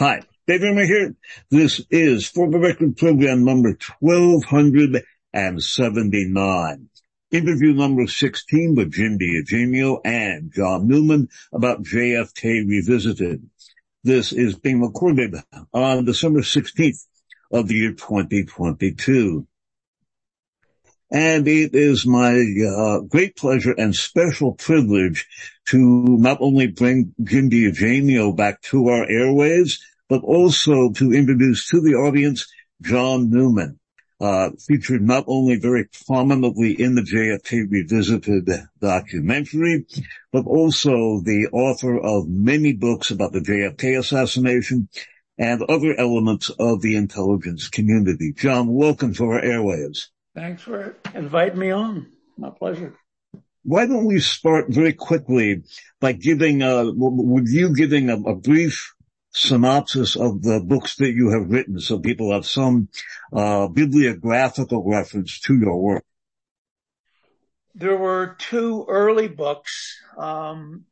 Hi, Dave Emory here. This is For the Record program number 1279. Interview number 16 with Jim DiEugenio and John Newman about JFK Revisited. This is being recorded on December 16th of the year 2022. And it is my uh, great pleasure and special privilege to not only bring Jim DiEugenio back to our airways, but also to introduce to the audience John Newman, uh, featured not only very prominently in the JFK Revisited documentary, but also the author of many books about the JFK assassination and other elements of the intelligence community. John, welcome to our airwaves. Thanks for inviting me on. My pleasure. Why don't we start very quickly by giving, uh, with you giving a, a, brief synopsis of the books that you have written so people have some, uh, bibliographical reference to your work? There were two early books. Um,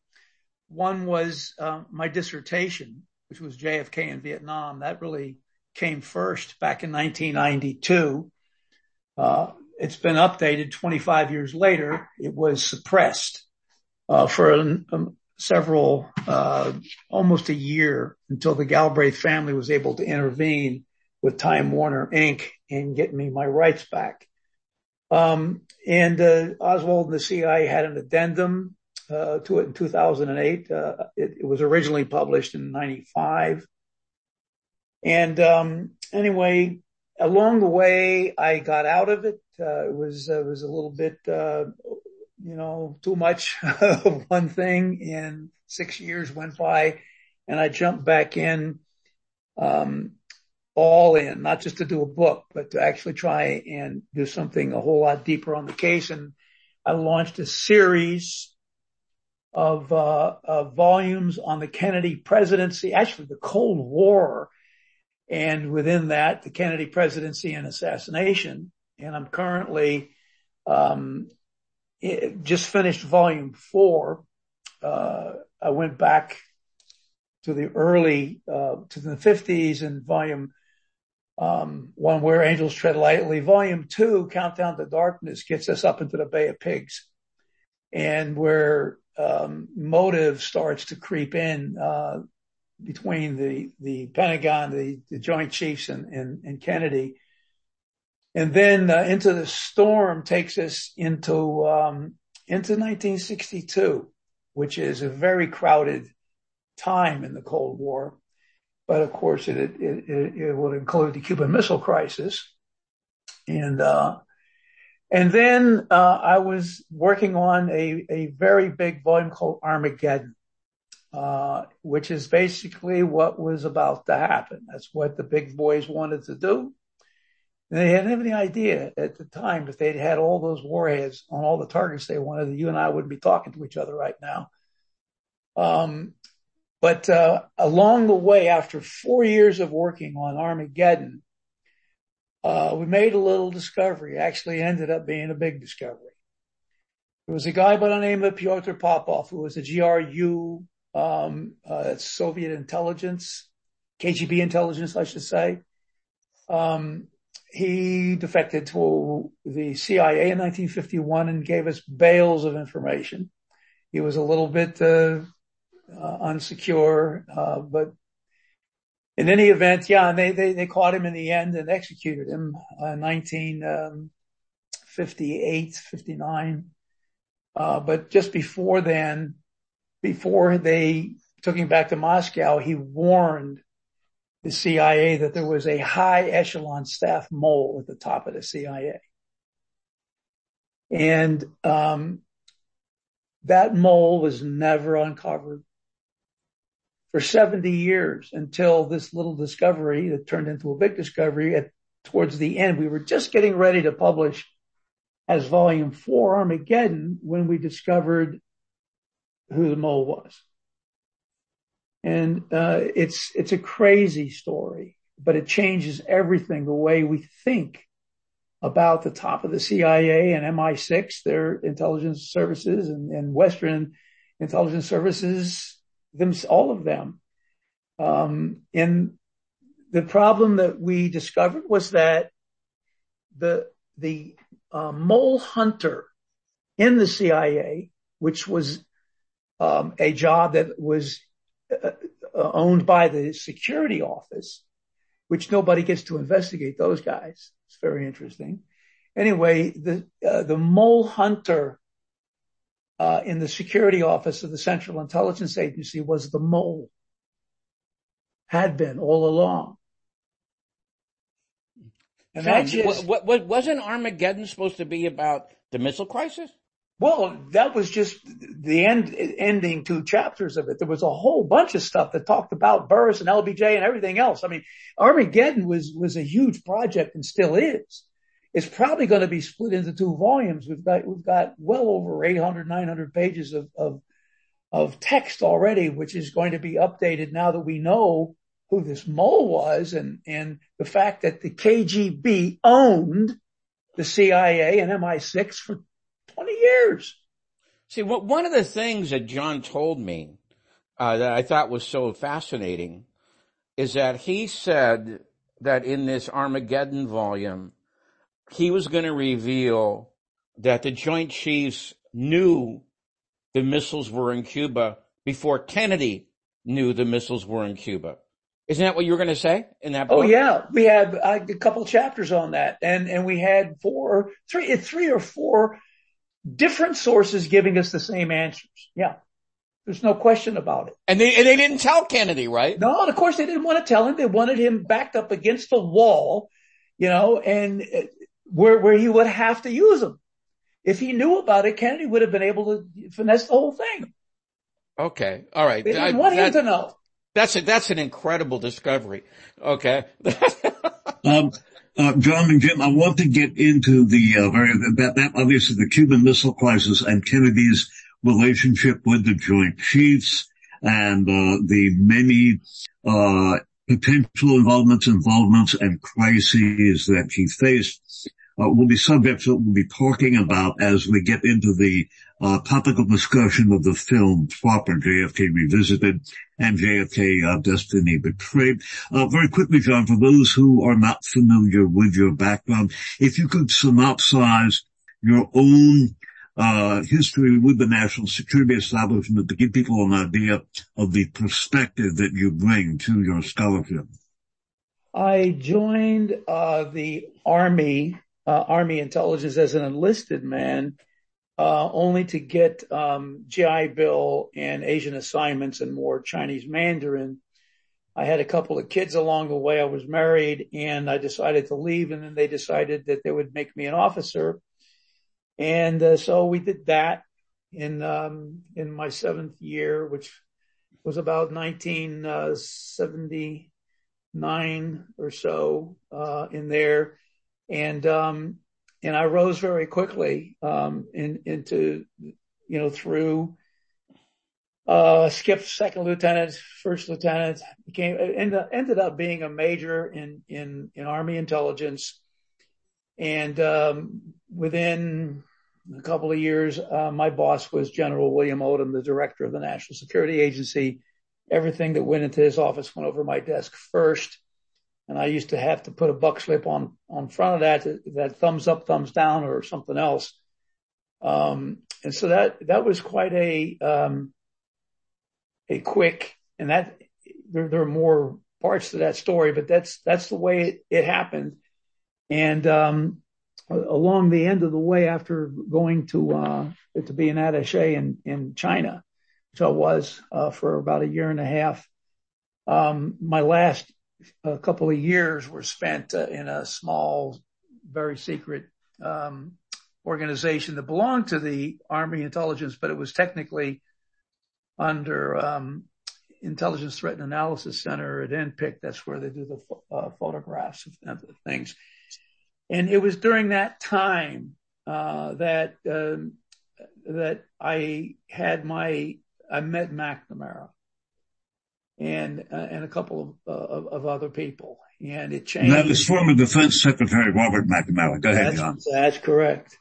one was uh, my dissertation, which was JFK in Vietnam. That really came first back in 1992. Uh, it's been updated 25 years later. It was suppressed uh, for um, several, uh, almost a year until the Galbraith family was able to intervene with Time Warner Inc. and get me my rights back. Um, and uh, Oswald and the CIA had an addendum uh, to it in 2008. Uh, it, was originally published in 95. And um, anyway, along the way, I got out of it. It was a little bit, uh, you know, too much of one thing. And six years went by, and I jumped back in, um, all in, not just to do a book, but to actually try and do something a whole lot deeper on the case. And I launched a series of, uh, of volumes on the Kennedy presidency, actually the Cold War and within that, the Kennedy presidency and assassination. And I'm currently um, just finished volume four. Uh, I went back to the early uh, to the 50s and volume um, one where angels tread lightly. Volume two, Countdown to Darkness, gets us up into the Bay of Pigs, and where um, motive starts to creep in. Uh, between the, the Pentagon, the, the Joint Chiefs and, and, and Kennedy. And then uh, Into the Storm takes us into, um, into 1962, which is a very crowded time in the Cold War. But of course, it, it, it, it would include the Cuban Missile Crisis. And, uh, and then, uh, I was working on a, a very big volume called Armageddon uh, which is basically what was about to happen. That's what the big boys wanted to do. They didn't have any idea at the time if they'd had all those warheads on all the targets they wanted, you and I wouldn't be talking to each other right now. Um, but uh, along the way, after four years of working on Armageddon, uh, we made a little discovery. Actually, ended up being a big discovery. There was a guy by the name of Pyotr Popov who was a GRU um, uh, Soviet intelligence, KGB intelligence, I should say. Um, he defected to the CIA in 1951 and gave us bales of information. He was a little bit uh, uh, unsecure, uh, but in any event, yeah, they, they, they caught him in the end and executed him in 1958, 59. Uh, but just before then, before they took him back to Moscow, he warned the CIA that there was a high echelon staff mole at the top of the CIA. And, um, that mole was never uncovered for 70 years until this little discovery that turned into a big discovery at towards the end. We were just getting ready to publish as volume four Armageddon when we discovered who the mole was. And uh, it's it's a crazy story, but it changes everything the way we think about the top of the CIA and MI6, their intelligence services, and, and Western intelligence services, them all of them. Um, and the problem that we discovered was that the, the uh, mole hunter in the CIA, which was um, a job that was owned by the security office, which nobody gets to investigate those guys. It's very interesting. Anyway, the uh, the mole hunter uh, in the security office of the Central Intelligence Agency was the mole, had been all along. And John, just, what, what, wasn't Armageddon supposed to be about the missile crisis? Well, that was just the end, ending two chapters of it. There was a whole bunch of stuff that talked about Burris and LBJ and everything else. I mean, Armageddon was, was a huge project and still is. It's probably going to be split into two volumes. We've got, we've got well over 800, 900 pages of, of, of text already, which is going to be updated now that we know who this mole was and, and the fact that the KGB owned the CIA and MI6 for 20 years. See, what, one of the things that John told me uh, that I thought was so fascinating is that he said that in this Armageddon volume, he was going to reveal that the Joint Chiefs knew the missiles were in Cuba before Kennedy knew the missiles were in Cuba. Isn't that what you were going to say in that book? Oh yeah, we had a couple chapters on that, and and we had four, three, three or four different sources giving us the same answers. Yeah, there's no question about it. And they and they didn't tell Kennedy, right? No, of course they didn't want to tell him. They wanted him backed up against the wall, you know, and uh, where where he would have to use them. If he knew about it, Kennedy would have been able to finesse the whole thing. Okay, all right. They didn't I, want that, him to know. That's a, that's an incredible discovery. Okay. um, uh, John and Jim, I want to get into the uh, very that, that obviously the Cuban Missile Crisis and Kennedy's relationship with the Joint Chiefs and uh, the many uh, potential involvements, involvements, and crises that he faced uh, will be subjects that we'll be talking about as we get into the uh, topical discussion of the film proper, JFK Revisited and JFK uh, Destiny Betrayed. Uh, very quickly, John, for those who are not familiar with your background, if you could synopsize your own uh, history with the national security establishment to give people an idea of the perspective that you bring to your scholarship. I joined uh, the Army Army intelligence as an enlisted man, uh, only to get um, GI Bill and Asian assignments and more Chinese Mandarin. I had a couple of kids along the way. I was married and I decided to leave and then they decided that they would make me an officer. And uh, so we did that in, um, in my seventh year, which was about 1979 uh, or so, uh, in there and um, and I rose very quickly um, in, into you know through uh, skipped second lieutenant, first lieutenant, became ended, ended up being a major in in in Army intelligence, and um, within a couple of years, uh, my boss was General William Odom, the director of the National Security Agency. Everything that went into his office went over my desk first and I used to have to put a buck slip on on front of that that thumbs up, thumbs down, or something else. Um, and so that that was quite a um, a quick, and that there, there are more parts to that story, but that's that's the way it, it happened. And um, along the end of the way, after going to uh, to be an attaché in in China, which I was uh, for about a year and a half, um, my last a couple of years were spent uh, in a small, very secret um, organization that belonged to the Army intelligence, but it was technically under um, Intelligence Threat and Analysis Center at NPIC. That's where they do the uh, photographs of things. And it was during that time uh, that um, that I had my I met McNamara and uh, and a couple of, uh, of, of other people, and it changed. That was former Defense Secretary Robert McNamara. Go ahead, that's, John. That's correct.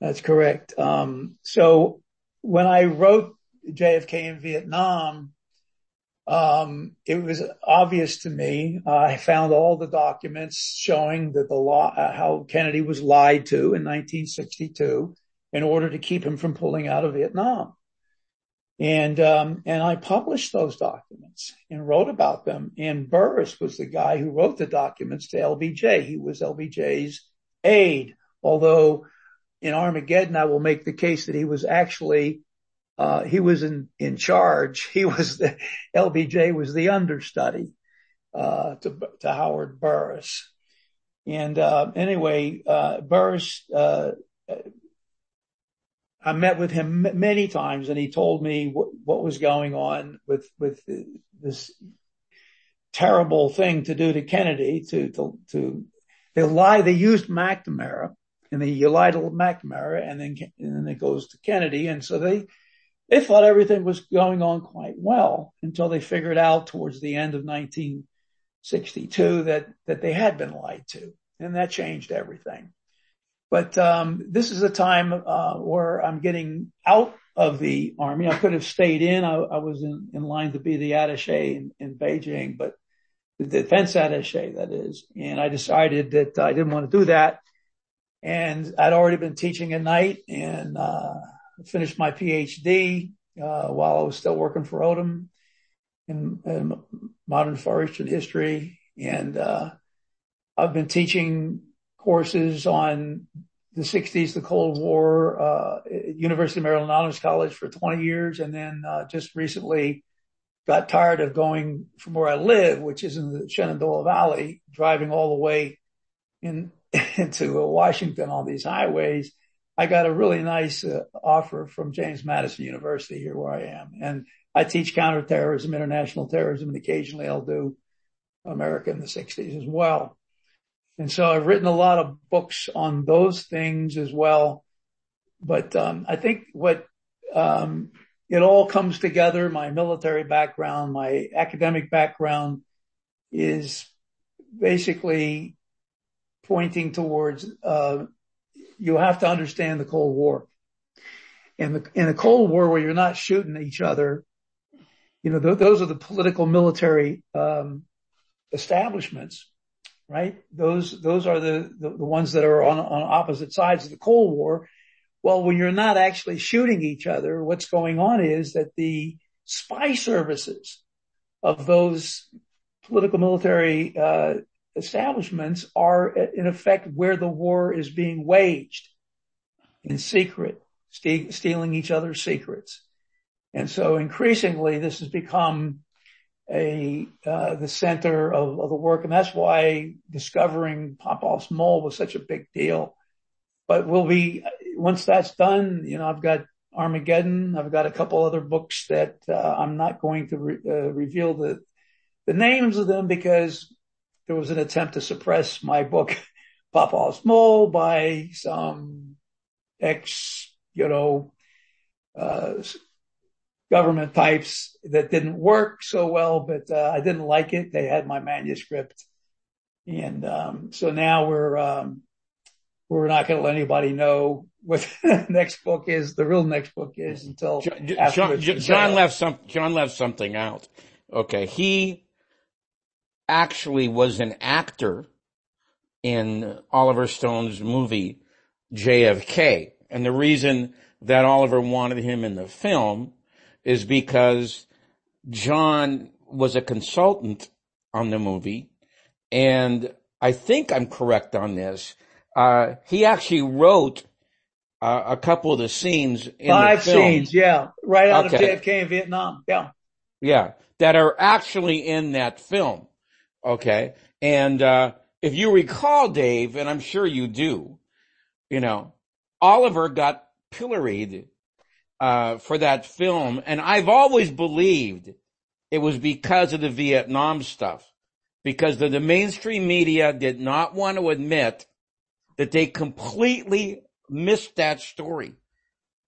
That's correct. Um, so when I wrote JFK in Vietnam, um, it was obvious to me. Uh, I found all the documents showing that the law, uh, how Kennedy was lied to in 1962 in order to keep him from pulling out of Vietnam. And, um, and I published those documents and wrote about them. And Burris was the guy who wrote the documents to LBJ. He was LBJ's aide, although in Armageddon, I will make the case that he was actually uh, he was in, in charge. He was the, LBJ was the understudy, uh, to, to Howard Burris. And, uh, anyway, uh, Burris, uh, I met with him many times and he told me what, what was going on with, with this terrible thing to do to Kennedy to, to, to, they lie, they used McNamara and they lied to McNamara and then, and then it goes to Kennedy. And so they, they thought everything was going on quite well until they figured out towards the end of 1962 that, that they had been lied to. And that changed everything. But, um, this is a time, uh, where I'm getting out of the army. I could have stayed in. I, I was in, in, line to be the attaché in, in Beijing, but the defense attaché, that is. And I decided that I didn't want to do that. And I'd already been teaching at night and, uh, finished my PhD uh, while I was still working for Odom in, in modern Far Eastern history, and uh, I've been teaching courses on the 60s, the Cold War, uh, University of Maryland Honors College for 20 years, and then uh, just recently got tired of going from where I live, which is in the Shenandoah Valley, driving all the way in into Washington on these highways I got a really nice uh, offer from James Madison University here where I am. And I teach counterterrorism, international terrorism, and occasionally I'll do America in the 60s as well. And so I've written a lot of books on those things as well. But um, I think what um, it all comes together, my military background, my academic background is basically pointing towards uh, you have to understand the Cold War. In the, in a Cold War where you're not shooting each other, you know, th- those are the political military, um, establishments, right? Those, those are the, the, the ones that are on, on opposite sides of the Cold War. Well, when you're not actually shooting each other, what's going on is that the spy services of those political military, uh, establishments are in effect where the war is being waged in secret, stealing each other's secrets. And so increasingly this has become uh, the center of, the work. And that's why discovering Popov's mole was such a big deal. But we'll be, once that's done, you know, I've got Armageddon. I've got a couple other books that, uh, I'm not going to uh, reveal the, the names of them because there was an attempt to suppress my book, Popov's Mole by some ex, you know, uh, government types that didn't work so well, but, uh, I didn't like it. They had my manuscript. And, um, so now we're, um, we're not going to let anybody know what the next book is, the real next book is until John, John, John left some, John left something out. Okay. He actually was an actor in Oliver Stone's movie JFK. And the reason that Oliver wanted him in the film is because John was a consultant on the movie. And I think I'm correct on this. Uh, he actually wrote uh, a couple of the scenes in Five the film. scenes, yeah. Right out okay. of JFK in Vietnam. Yeah. Yeah. That are actually in that film. Okay. And, uh, if you recall, Dave, and I'm sure you do, you know, Oliver got pilloried, uh, for that film. And I've always believed it was because of the Vietnam stuff, because the, the mainstream media did not want to admit that they completely missed that story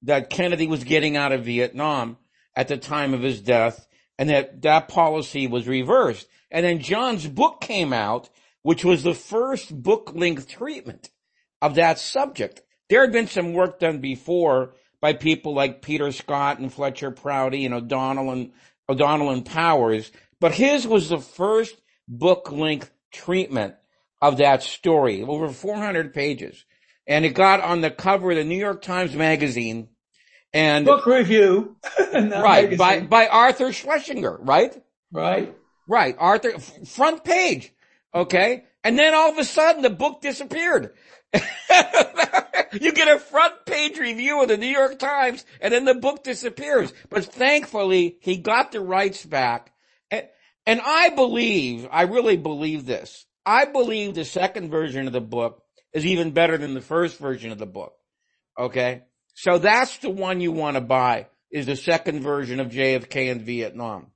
that Kennedy was getting out of Vietnam at the time of his death and that that policy was reversed. And then John's book came out, which was the first book length treatment of that subject. There had been some work done before by people like Peter Scott and Fletcher Prouty and O'Donnell and O'Donnell and Powers, but his was the first book length treatment of that story, over 400 pages. And it got on the cover of the New York Times Magazine and book review. right. By, by Arthur Schlesinger, right? Right. Right. Arthur, front page. Okay. And then all of a sudden the book disappeared. you get a front page review of the New York Times and then the book disappears. But thankfully he got the rights back. And, and I believe, I really believe this. I believe the second version of the book is even better than the first version of the book. Okay. So that's the one you want to buy is the second version of JFK in Vietnam.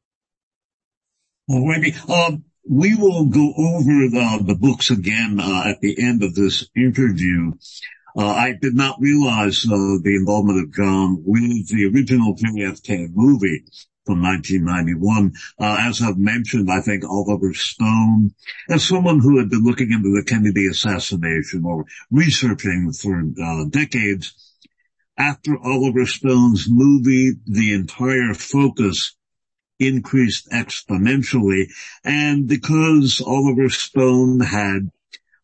Well, Randy, um, we will go over the, the books again uh, at the end of this interview. Uh, I did not realize uh, the involvement of John with the original JFK movie from 1991. Uh, as I've mentioned, I think Oliver Stone, as someone who had been looking into the Kennedy assassination or researching for uh, decades, after Oliver Stone's movie, the entire focus increased exponentially. And because Oliver Stone had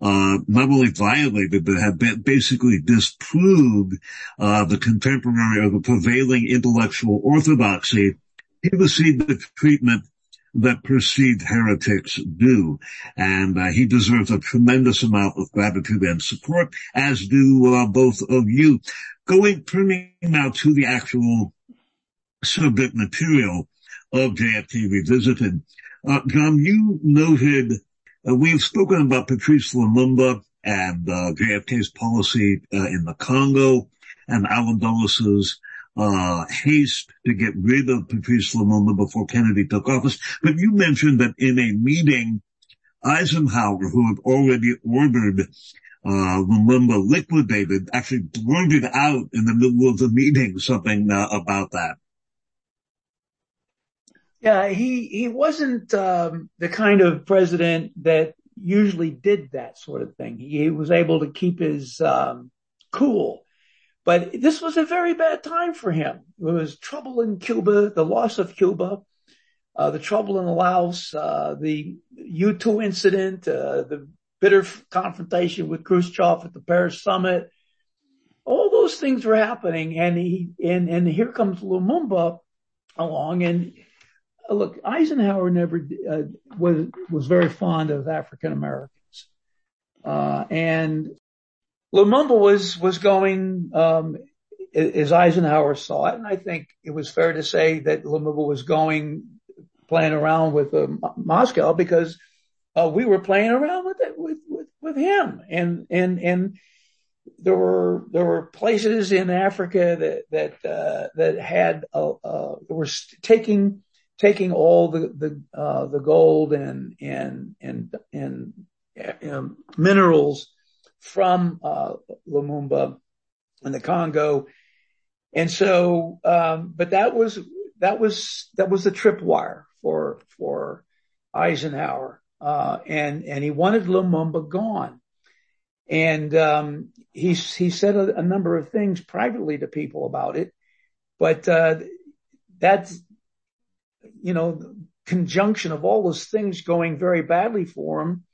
uh, not only violated, but had basically disproved uh, the contemporary or the prevailing intellectual orthodoxy, he received the treatment that perceived heretics do. And uh, he deserves a tremendous amount of gratitude and support, as do uh, both of you. Going, turning now to the actual subject material of JFK Revisited. Uh, John, you noted uh, we've spoken about Patrice Lumumba and uh, JFK's policy uh, in the Congo and Allen Dulles' uh, haste to get rid of Patrice Lumumba before Kennedy took office. But you mentioned that in a meeting, Eisenhower, who had already ordered uh, Lumumba liquidated, actually blurted out in the middle of the meeting something uh, about that. Yeah, he he wasn't um, the kind of president that usually did that sort of thing. He, he was able to keep his um, cool, but this was a very bad time for him. It was trouble in Cuba, the loss of Cuba, uh, the trouble in Laos, uh, the U2 incident, uh, the bitter confrontation with Khrushchev at the Paris summit. All those things were happening, and he and and here comes Lumumba along, and look, Eisenhower never uh, was was very fond of African Americans, uh, and Lumumba was was going um, as Eisenhower saw it, and I think it was fair to say that Lumumba was going playing around with uh, Moscow because uh, we were playing around with it with, with with him, and and and there were there were places in Africa that that uh, that had uh, uh, were taking taking all the the uh, the gold and and and and um, minerals from uh, Lumumba and the Congo, and so um, but that was that was that was the tripwire for for Eisenhower, uh, and and he wanted Lumumba gone, and um, he he said a, a, number of things privately to people about it, but uh, that's you know, conjunction of all those things going very badly for him,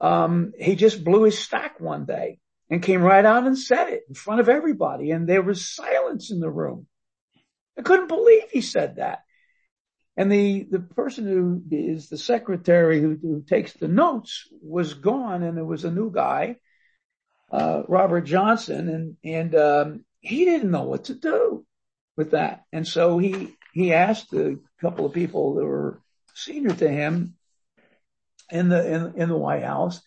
um, he just blew his stack one day and came right out and said it in front of everybody. And there was silence in the room. I couldn't believe he said that. And the, the person who is the secretary who, who takes the notes was gone and there was a new guy, uh, Robert Johnson and, and, um, he didn't know what to do with that. And so he, he asked a couple of people that were senior to him in the in, in the White House,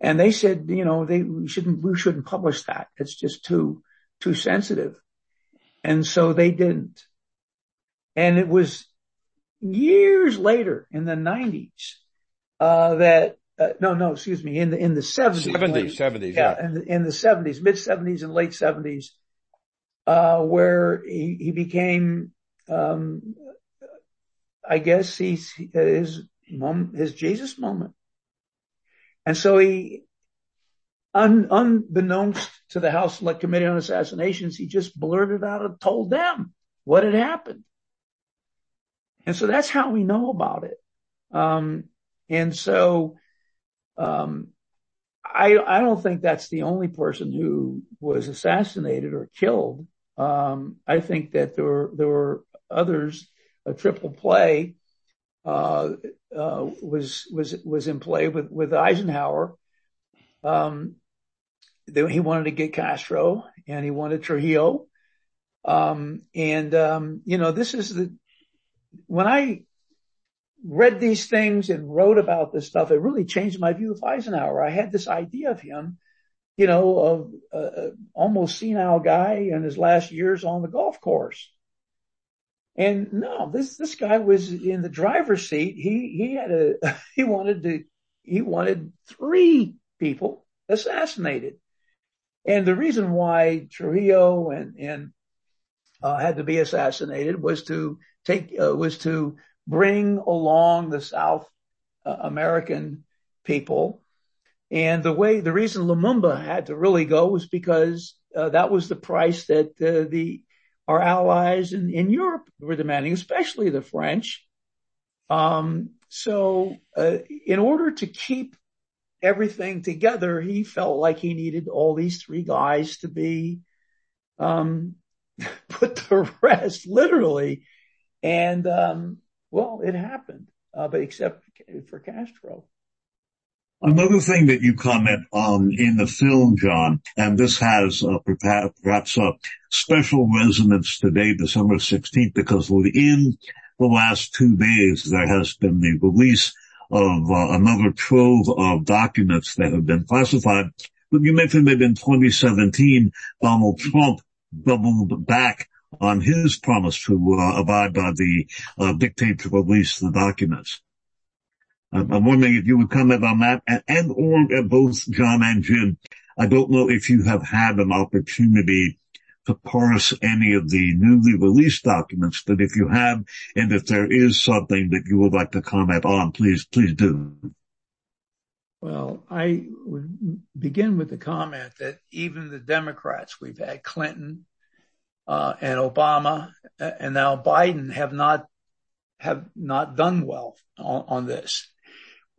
and they said, you know, they we shouldn't we shouldn't publish that. It's just too too sensitive, and so they didn't. And it was years later in the nineties uh, that uh, no no excuse me in the in the seventies seventies seventies yeah, yeah. in the in the seventies mid seventies and late seventies uh, where he, he became um, I guess he's his mom, his Jesus moment. And so he, un, unbeknownst to the House Select Committee on Assassinations, he just blurted out and told them what had happened. And so that's how we know about it. Um, and so, um, I, I don't think that's the only person who was assassinated or killed. Um, I think that there were, there were others, a triple play, uh, uh, was, was, was in play with, with Eisenhower. Um, he wanted to get Castro and he wanted Trujillo. Um, and, um, you know, this is the, when I read these things and wrote about this stuff, it really changed my view of Eisenhower. I had this idea of him, you know, of uh, almost senile guy in his last years on the golf course. And no, this, this guy was in the driver's seat. He, he had a, he wanted to, he wanted three people assassinated. And the reason why Trujillo and, and, uh, had to be assassinated was to take, uh, was to bring along the South uh, American people. And the way, the reason Lumumba had to really go was because uh, that was the price that uh, the our allies in, in Europe were demanding, especially the French. Um, so, uh, in order to keep everything together, he felt like he needed all these three guys to be um, put to rest, literally. And um, well, it happened, uh, but except for Castro. Another thing that you comment on in the film, John, and this has uh, perhaps a special resonance today, December 16th, because within the last two days, there has been the release of uh, another trove of documents that have been classified. But you mentioned that in 2017, Donald Trump doubled back on his promise to uh, abide by the uh, dictate to release the documents. I'm wondering if you would comment on that and, and or both John and Jim. I don't know if you have had an opportunity to parse any of the newly released documents, but if you have, and if there is something that you would like to comment on, please, please do. Well, I would begin with the comment that even the Democrats, we've had Clinton, uh, and Obama uh, and now Biden have not have not done well on, on, this.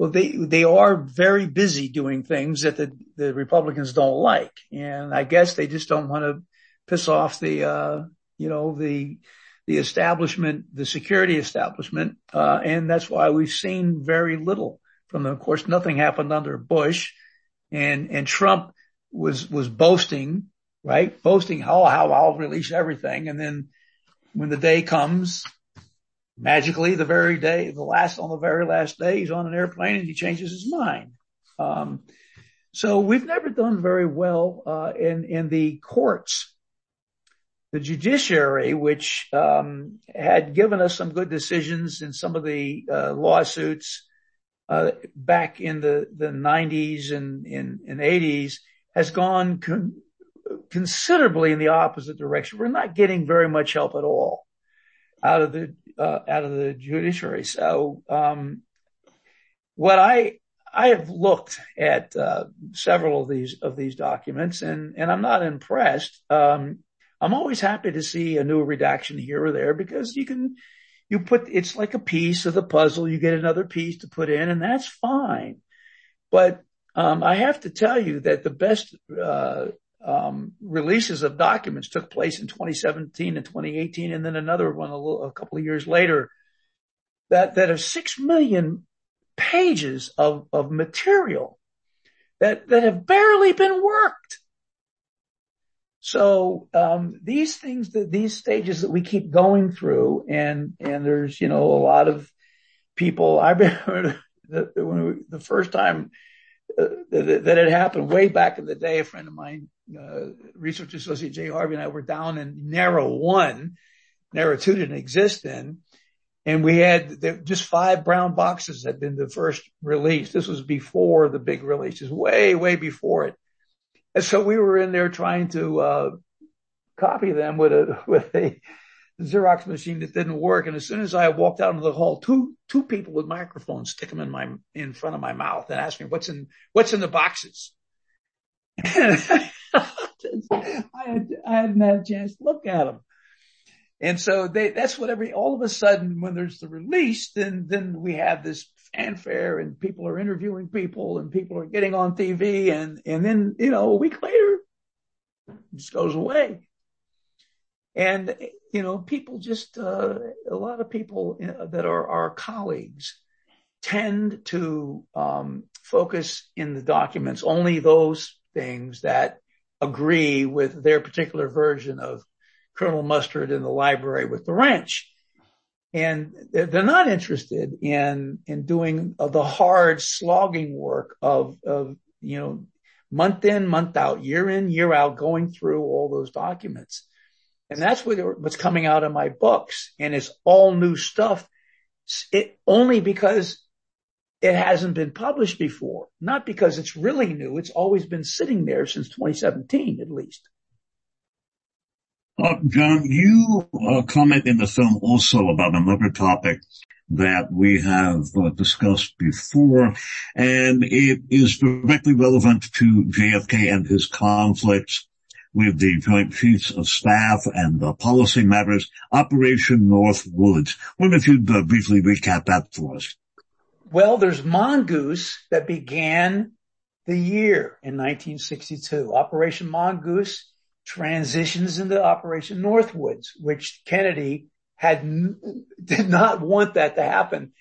Well, they they are very busy doing things that the the Republicans don't like, and I guess they just don't want to piss off the uh, you know the the establishment, the security establishment, uh, and that's why we've seen very little from them. Of course, nothing happened under Bush, and and Trump was was boasting right? Boasting how, how I'll release everything. And then when the day comes, magically the very day, the last, on the very last day, he's on an airplane and he changes his mind. Um, so we've never done very well, uh, in, in the courts. The judiciary, which, um, had given us some good decisions in some of the, uh, lawsuits, uh, back in the, the nineties and, and eighties has gone con- considerably in the opposite direction. We're not getting very much help at all out of the out of the judiciary. So um, what I I have looked at uh, several of these of these documents and and I'm not impressed. Um, I'm always happy to see a new redaction here or there because you can you put it's like a piece of the puzzle. You get another piece to put in, and that's fine. But um, I have to tell you that the best uh, um, releases of documents took place in 2017 and 2018, and then another one a, little, a couple of years later. That that are six million pages of of material that that have barely been worked. So um, these things, that these stages that we keep going through, and and there's you know a lot of people. I remember the, the first time uh, that, that had happened way back in the day. A friend of mine uh, research associate Jay Harvey and I were down in Narrow one. Narrow two didn't exist then. And we had just five brown boxes had been the first release. This was before the big releases, way, way before it. And so we were in there trying to, uh, copy them with a, with a Xerox machine that didn't work. And as soon as I walked out into the hall, two, two people with microphones stick them in my, in front of my mouth and ask me what's in, what's in the boxes. I, had, I hadn't had a chance to look at them. And so they, that's what every, all of a sudden when there's the release, then, then we have this fanfare and people are interviewing people and people are getting on TV and, and then, you know, a week later, it just goes away. And, you know, people just, uh, a lot of people that are our colleagues tend to, um, focus in the documents only those things that agree with their particular version of Colonel Mustard in the library with the wrench. And they're not interested in, in doing the hard slogging work of, of, you know, month in, month out, year in, year out, going through all those documents. And that's what's coming out of my books. And it's all new stuff. It only because it hasn't been published before, not because it's really new. It's always been sitting there since 2017, at least. Uh, John, you uh, comment in the film also about another topic that we have uh, discussed before, and it is directly relevant to JFK and his conflicts with the Joint Chiefs of Staff and the policy matters, Operation Northwoods. Wonder if you'd uh, briefly recap that for us. Well, there's Mongoose that began the year in 1962. Operation Mongoose transitions into Operation Northwoods, which Kennedy had did not want that to happen.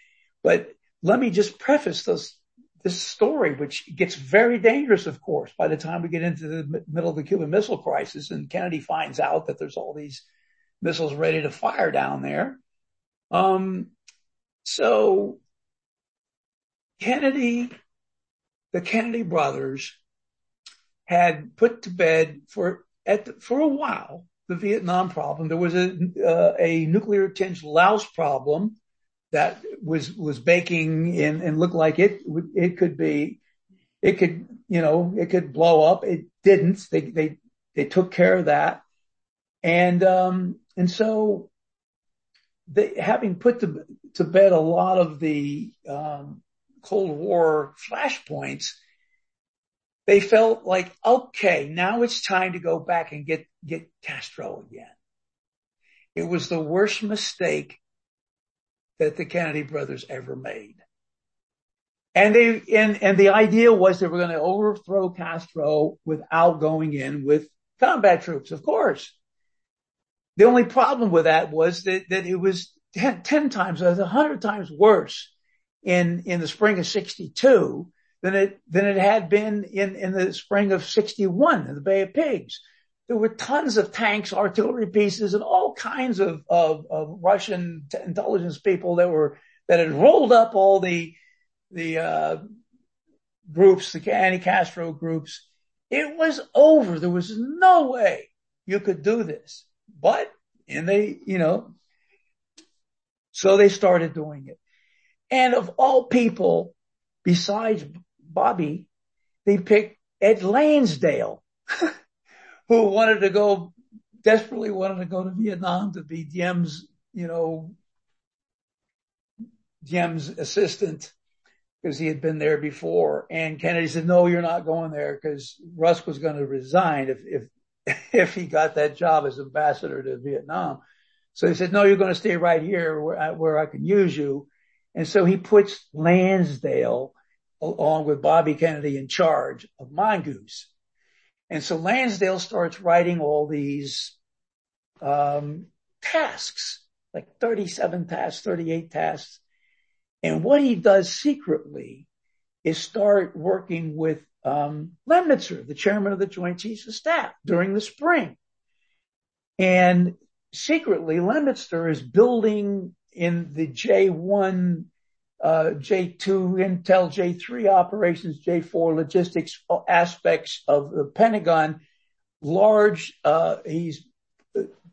But let me just preface this this story, which gets very dangerous, of course, by the time we get into the middle of the Cuban Missile Crisis and Kennedy finds out that there's all these missiles ready to fire down there. Um, so Kennedy, the Kennedy brothers had put to bed for at for a while the Vietnam problem. There was a uh, a nuclear tinged Laos problem that was was baking in and looked like it it could be it could you know it could blow up. It didn't. They they they took care of that, and um and so they having put to to bed a lot of the um, Cold War flashpoints they felt like, okay, now it's time to go back and get, get Castro again. It was the worst mistake that the Kennedy brothers ever made. And they, and, and the idea was they were going to overthrow Castro without going in with combat troops, of course. The only problem with that was that, that it was 10, 10 times, a hundred times worse in, in the spring of 62 than it, than it had been in, in the spring of 61 in the Bay of Pigs. There were tons of tanks, artillery pieces, and all kinds of, of, of Russian t- intelligence people that were, that had rolled up all the, the, uh, groups, the anti-Castro groups. It was over. There was no way you could do this, but, and they, you know, so they started doing it. And of all people, besides Bobby, they picked Ed Lansdale, who wanted to go, desperately wanted to go to Vietnam to be Diem's, you know, Diem's assistant because he had been there before. And Kennedy said, no, you're not going there because Rusk was going to resign if, if, if he got that job as ambassador to Vietnam. So he said, no, you're going to stay right here where I, where I can use you. And so he puts Lansdale along with Bobby Kennedy in charge of Mongoose. And so Lansdale starts writing all these um, tasks, like 37 tasks, 38 tasks. And what he does secretly is start working with um, Lemnitzer, the chairman of the Joint Chiefs of Staff, during the spring. And secretly, Lemnitzer is building in the J1 uh, J2 Intel, J3 operations, J4 logistics aspects of the Pentagon, large, uh, he's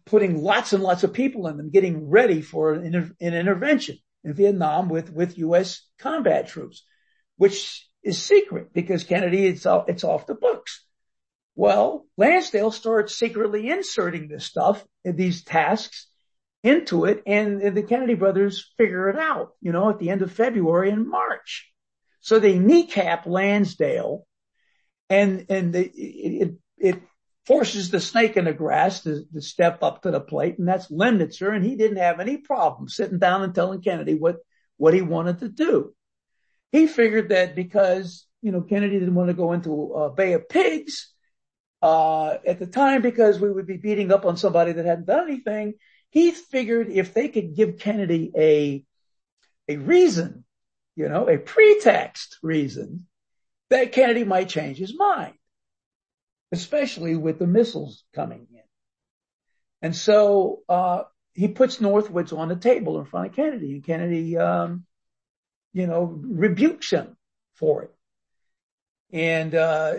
putting lots and lots of people in them, getting ready for an, inter- an intervention in Vietnam with, with U.S. combat troops, which is secret because Kennedy, it's off the books. Well, Lansdale starts secretly inserting this stuff, these tasks into it and, the Kennedy brothers figure it out, you know, at the end of February and March. So they kneecap Lansdale and, and the, it, it forces the snake in the grass to, to step up to the plate, and that's Lemnitzer, and he didn't have any problem sitting down and telling Kennedy what, what he wanted to do. He figured that because, you know, Kennedy didn't want to go into a Bay of Pigs, uh, at the time because we would be beating up on somebody that hadn't done anything. He figured if they could give Kennedy a, a reason, you know, a pretext reason that Kennedy might change his mind, especially with the missiles coming in. And so, uh, he puts Northwoods on the table in front of Kennedy and Kennedy, um, you know, rebukes him for it. And, uh,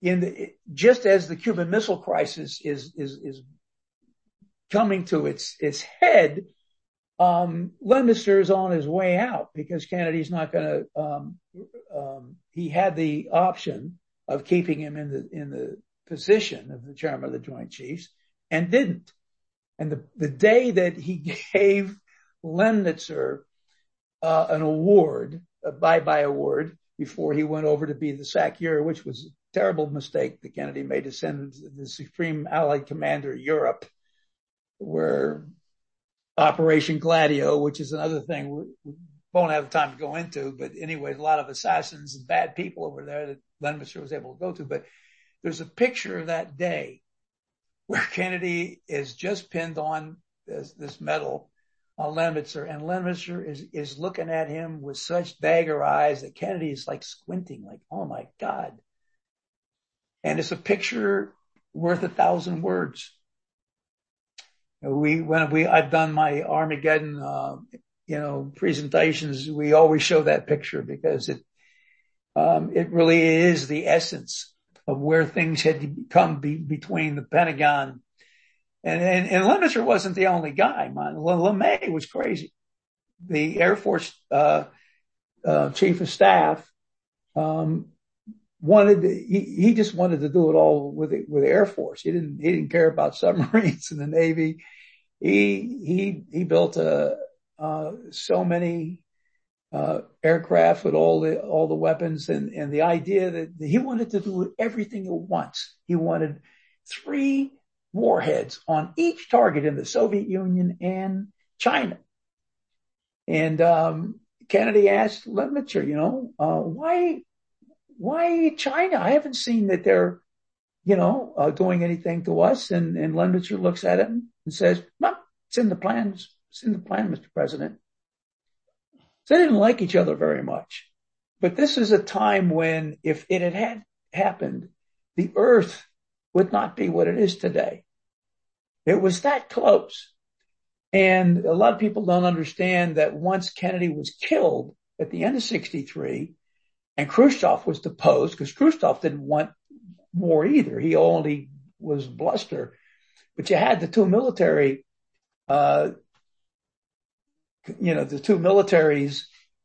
in the, just as the Cuban Missile Crisis is, is, is coming to its, its head, um, Lemnitzer is on his way out because Kennedy's not going to, um, um, he had the option of keeping him in the, in the position of the chairman of the Joint Chiefs and didn't. And the, the day that he gave Lemnitzer, uh, an award, a bye-bye award before he went over to be the SACEUR, which was a terrible mistake that Kennedy made to send the Supreme Allied Commander Europe, where Operation Gladio, which is another thing we won't have time to go into, but anyway, a lot of assassins and bad people over there that Lemnitzer was able to go to. But there's a picture of that day where Kennedy is just pinned on this, this medal on uh, Lemnitzer and Lemnitzer is, is looking at him with such dagger eyes that Kennedy is like squinting, like, oh my God. And it's a picture worth a thousand words. We, when we, I've done my Armageddon, uh, you know, presentations, we always show that picture because it, um, it really is the essence of where things had come be, between the Pentagon and, and, and Lemnitzer wasn't the only guy. LeMay was crazy. The Air Force, uh, uh, chief of staff, um, wanted he, he just wanted to do it all with the, with the Air Force. He didn't, he didn't care about submarines and the Navy. He, he, he built a, uh, so many, uh, aircraft with all the, all the weapons and, and the idea that he wanted to do everything at once. He wanted three warheads on each target in the Soviet Union and China. And, um, Kennedy asked Lemnitzer, you know, uh, why, why China? I haven't seen that they're, you know, uh, doing anything to us. And, and Lemnitzer looks at it and says, well, it's in the plans. It's in the plan, Mr. President. So they didn't like each other very much, but this is a time when if it had happened, the earth would not be what it is today. It was that close. And a lot of people don't understand that once Kennedy was killed at the end of 63 and Khrushchev was deposed because Khrushchev didn't want war either. He only was bluster, but you had the two military, uh, you know, the two militaries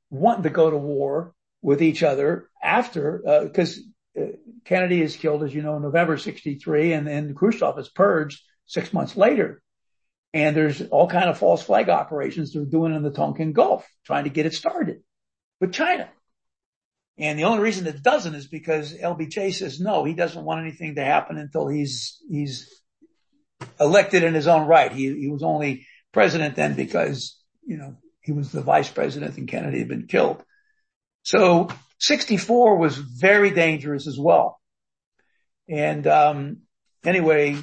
wanting to go to war with each other after, uh, cause uh, Kennedy is killed, as you know, in November 63 and then Khrushchev is purged six months later. And there's all kind of false flag operations they're doing in the Tonkin Gulf, trying to get it started with China. And the only reason it doesn't is because LBJ says no, he doesn't want anything to happen until he's, he's elected in his own right. He, he was only president then because, you know, he was the vice president and Kennedy had been killed. So 64 was very dangerous as well. And, um, anyway,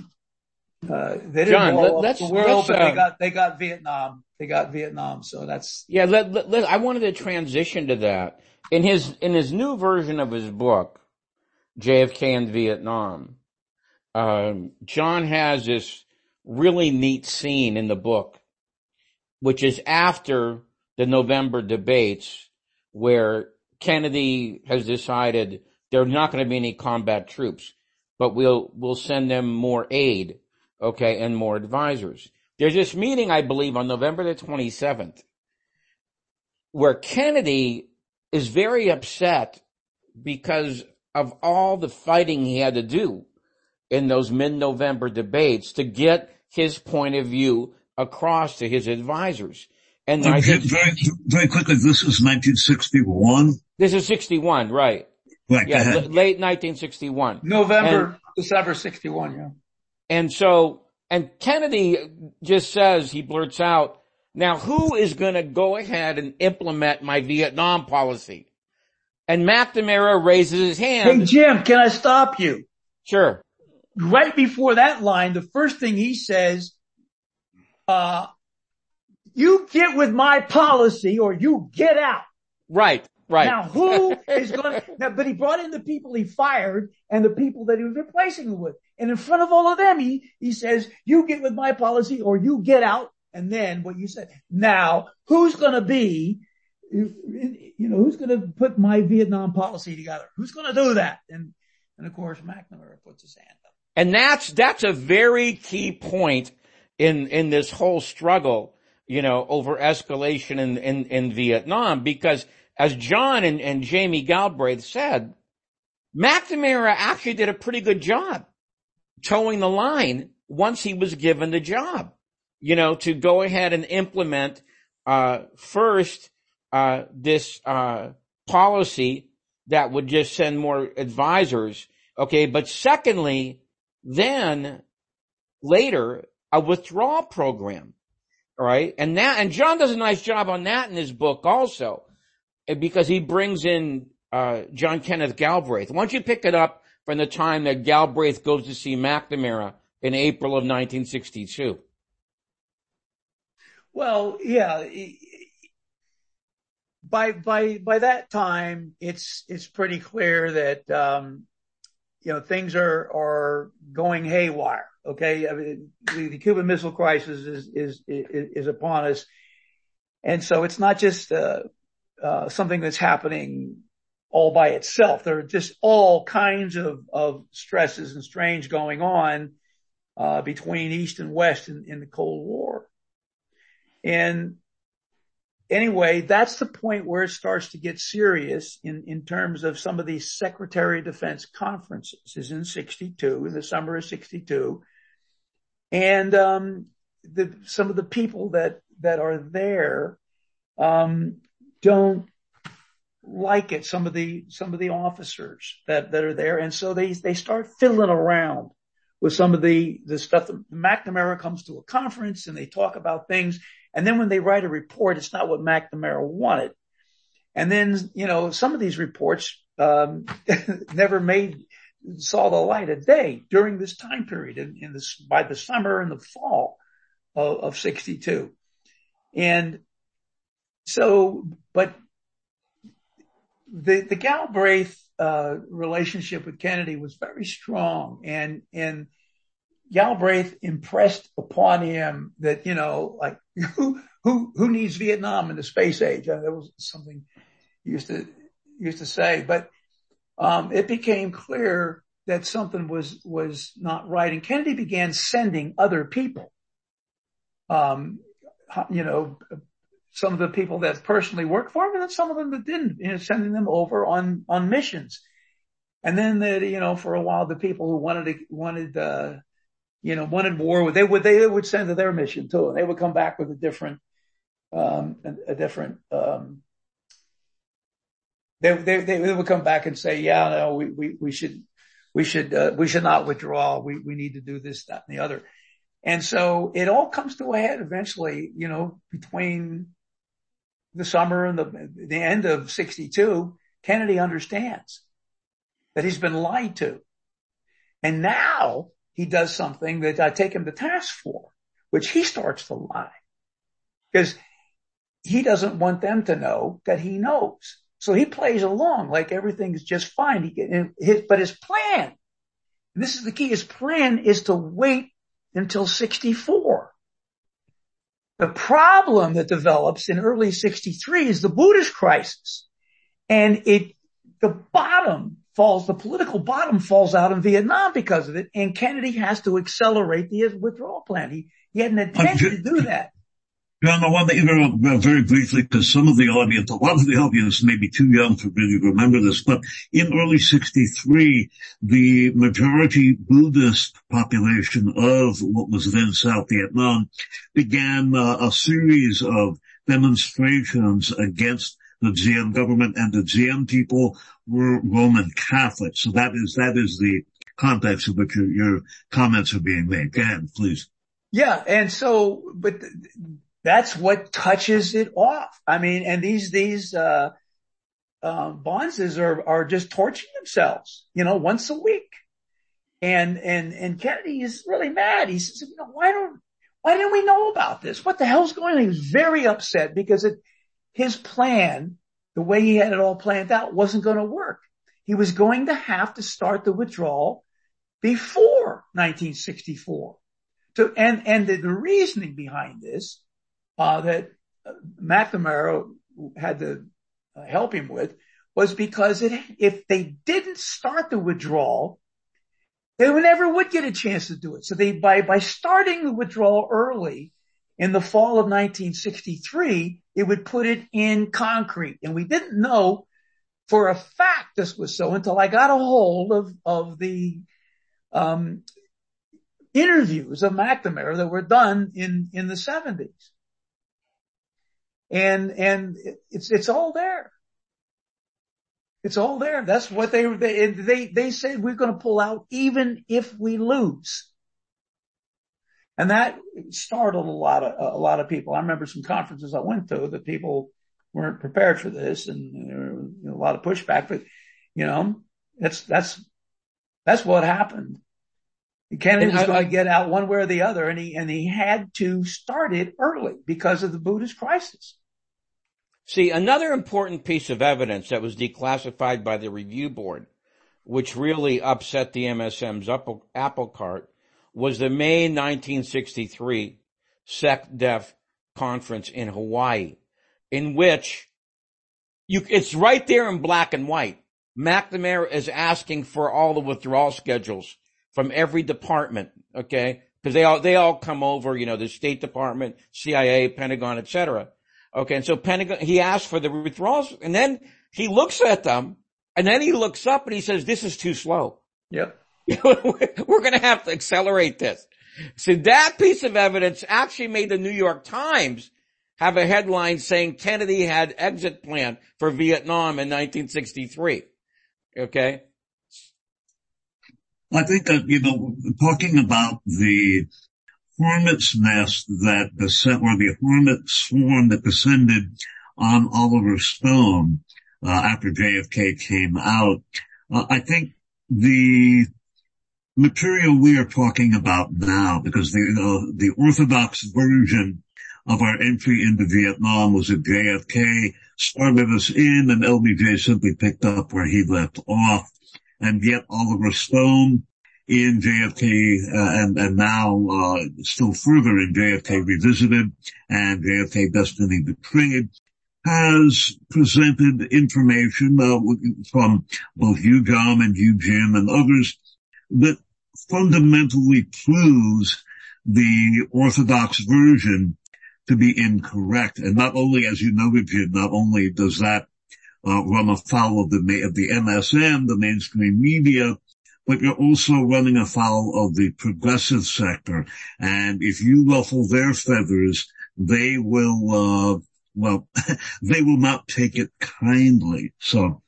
uh, they didn't John, blow let, the world, but uh, they got, they got Vietnam. They got Vietnam. So that's. Yeah. Let, let, let, I wanted to transition to that in his, in his new version of his book, JFK in Vietnam. Um, John has this really neat scene in the book, which is after the November debates where Kennedy has decided there's not going to be any combat troops, but we'll, we'll send them more aid okay, and more advisors. There's this meeting, I believe, on November the 27th, where Kennedy is very upset because of all the fighting he had to do in those mid-November debates to get his point of view across to his advisors. And I very, very quickly, this is 1961. This is 61, right? Right. Yeah, late 1961. November. December 61, yeah. And so, and Kennedy just says, he blurts out, now who is going to go ahead and implement my Vietnam policy? And McNamara raises his hand. Hey Jim, can I stop you? Sure. Right before that line, the first thing he says, uh, you get with my policy or you get out. Right, right. Now who is going to, but he brought in the people he fired and the people that he was replacing them with. And in front of all of them, he, he says, you get with my policy or you get out. And then what you said, now who's going to be, you know, who's going to put my Vietnam policy together? Who's going to do that? And, and of course, McNamara puts his hand up. And that's, that's a very key point in, in this whole struggle, you know, over escalation in, in, in Vietnam because as John and, and Jamie Galbraith said, McNamara actually did a pretty good job toeing the line once he was given the job, you know, to go ahead and implement, uh, first, uh, this, uh, policy that would just send more advisors. Okay. But secondly, then later a withdrawal program. All right. And that, and John does a nice job on that in his book also because he brings in, uh, John Kenneth Galbraith. Why don't you pick it up from the time that Galbraith goes to see McNamara in April of 1962. Well, yeah. By, by, by that time, it's, it's pretty clear that, um, you know, things are, are going haywire. Okay. I mean, the, Cuban Missile Crisis is, is, is, is upon us. And so it's not just, uh, uh, something that's happening all by itself. There are just all kinds of, of stresses and strains going on uh, between East and West in, in the Cold War. And anyway, that's the point where it starts to get serious in, in terms of some of these Secretary of Defense conferences is in 62, in the summer of 62. And, um, the, some of the people that, that are there, um, don't like it, some of the, some of the officers that, that are there. And so they, they start fiddling around with some of the, the stuff. McNamara comes to a conference and they talk about things. And then when they write a report, it's not what McNamara wanted. And then, you know, some of these reports, um, never made, saw the light of day during this time period in, in this, by the summer and the fall of, of 62. And so, but the, the Galbraith, uh, relationship with Kennedy was very strong and, and Galbraith impressed upon him that, you know, like who, who, who needs Vietnam in the space age? Uh, that was something he used to, used to say, but, um, it became clear that something was, was not right. And Kennedy began sending other people, um, you know, some of the people that personally worked for him and then some of them that didn't, you know, sending them over on, on missions. And then the, you know, for a while, the people who wanted to, wanted, uh, you know, wanted war, they would, they would send to their mission too. And they would come back with a different, um, a, a different, um, they, they, they would come back and say, yeah, no, we, we, we should, we should, uh, we should not withdraw. We, we need to do this, that and the other. And so it all comes to a head eventually, you know, between the summer and the, the end of 62, Kennedy understands that he's been lied to. And now he does something that I take him to task for, which he starts to lie because he doesn't want them to know that he knows. So he plays along like everything's just fine. He, his, but his plan, this is the key, his plan is to wait until 64. The problem that develops in early 63 is the Buddhist crisis. And it, the bottom falls, the political bottom falls out in Vietnam because of it. And Kennedy has to accelerate the withdrawal plan. He, he had an intention to do that. John, I want to interrupt very briefly because some of the audience, a lot of the audience may be too young to really remember this, but in early 63, the majority Buddhist population of what was then South Vietnam began uh, a series of demonstrations against the Diem government and the Diem people were Roman Catholics. So that is, that is the context in which your, your comments are being made. Go ahead, please. Yeah. And so, but that's what touches it off. I mean, and these, these, uh, uh, bonzes are, are just torching themselves, you know, once a week. And, and, and Kennedy is really mad. He says, you know, why don't, why didn't we know about this? What the hell's going on? He was very upset because it, his plan, the way he had it all planned out wasn't going to work. He was going to have to start the withdrawal before 1964. So, and, and the, the reasoning behind this, uh, that McNamara had to uh, help him with was because it, if they didn't start the withdrawal, they never would get a chance to do it. So they, by, by starting the withdrawal early in the fall of 1963, it would put it in concrete. And we didn't know for a fact this was so until I got a hold of, of the, um, interviews of McNamara that were done in, in the seventies. And, and it's, it's all there. It's all there. That's what they, they, they, they said we're going to pull out even if we lose. And that startled a lot of, a lot of people. I remember some conferences I went to that people weren't prepared for this and a lot of pushback, but you know, that's, that's, that's what happened. Kennedy was going to get out one way or the other and he, and he had to start it early because of the Buddhist crisis. See, another important piece of evidence that was declassified by the review board, which really upset the MSM's apple, apple cart, was the May 1963 SecDef conference in Hawaii, in which you, it's right there in black and white. McNamara is asking for all the withdrawal schedules from every department, okay? Because they all, they all come over, you know, the State Department, CIA, Pentagon, etc. Okay. And so Pentagon, he asked for the withdrawals and then he looks at them and then he looks up and he says, this is too slow. Yep. We're going to have to accelerate this. So that piece of evidence actually made the New York Times have a headline saying Kennedy had exit plan for Vietnam in 1963. Okay. I think that, you know, talking about the hornet's nest that descent, or the hornet swarm that descended on Oliver Stone uh, after JFK came out. Uh, I think the material we are talking about now, because the uh, the orthodox version of our entry into Vietnam was that JFK started us in, and LBJ simply picked up where he left off, and yet Oliver Stone in JFK uh, and, and now uh, still further in JFK Revisited and JFK Destiny Betrayed has presented information uh, from both you, and you, Jim, and others that fundamentally proves the Orthodox version to be incorrect. And not only, as you noted, Jim, not only does that uh, run afoul of the, of the MSM, the mainstream media, but you're also running afoul of the progressive sector. And if you ruffle their feathers, they will, uh, well, they will not take it kindly. So,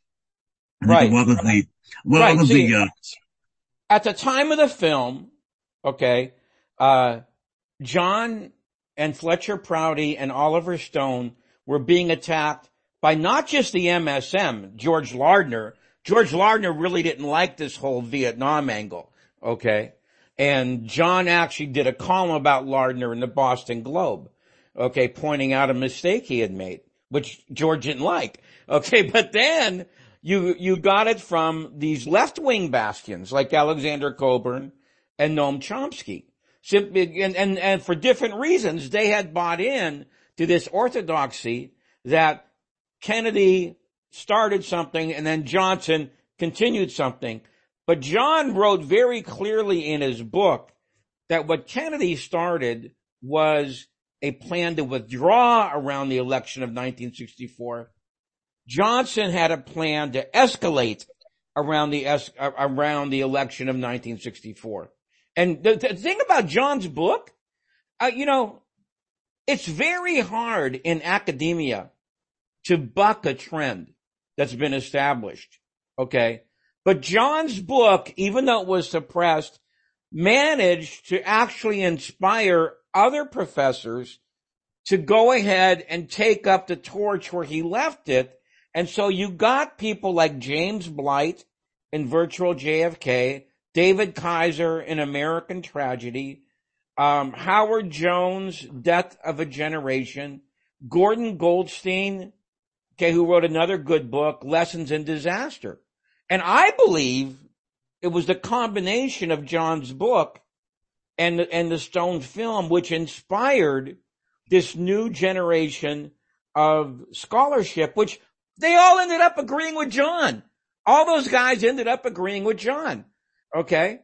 right. One of the, one right. of the, uh, at the time of the film, okay, uh, John and Fletcher Prouty and Oliver Stone were being attacked by not just the MSM, George Lardner, George Lardner really didn't like this whole Vietnam angle. Okay. And John actually did a column about Lardner in the Boston Globe. Okay. Pointing out a mistake he had made, which George didn't like. Okay. But then you, you got it from these left wing bastions like Alexander Cockburn and Noam Chomsky. Simply, and, and, and for different reasons, they had bought in to this orthodoxy that Kennedy started something and then Johnson continued something. But John wrote very clearly in his book that what Kennedy started was a plan to withdraw around the election of 1964. Johnson had a plan to escalate around the es- around the election of 1964. And the, the thing about John's book, uh, you know, it's very hard in academia to buck a trend that's been established. Okay. But John's book, even though it was suppressed, managed to actually inspire other professors to go ahead and take up the torch where he left it. And so you got people like James Blight in Virtual JFK, David Kaiser in American Tragedy, um, Howard Jones, Death of a Generation, Gordon Goldstein, okay, who wrote another good book, Lessons in Disaster. And I believe it was the combination of John's book and, and the Stone film which inspired this new generation of scholarship, which they all ended up agreeing with John. All those guys ended up agreeing with John. Okay.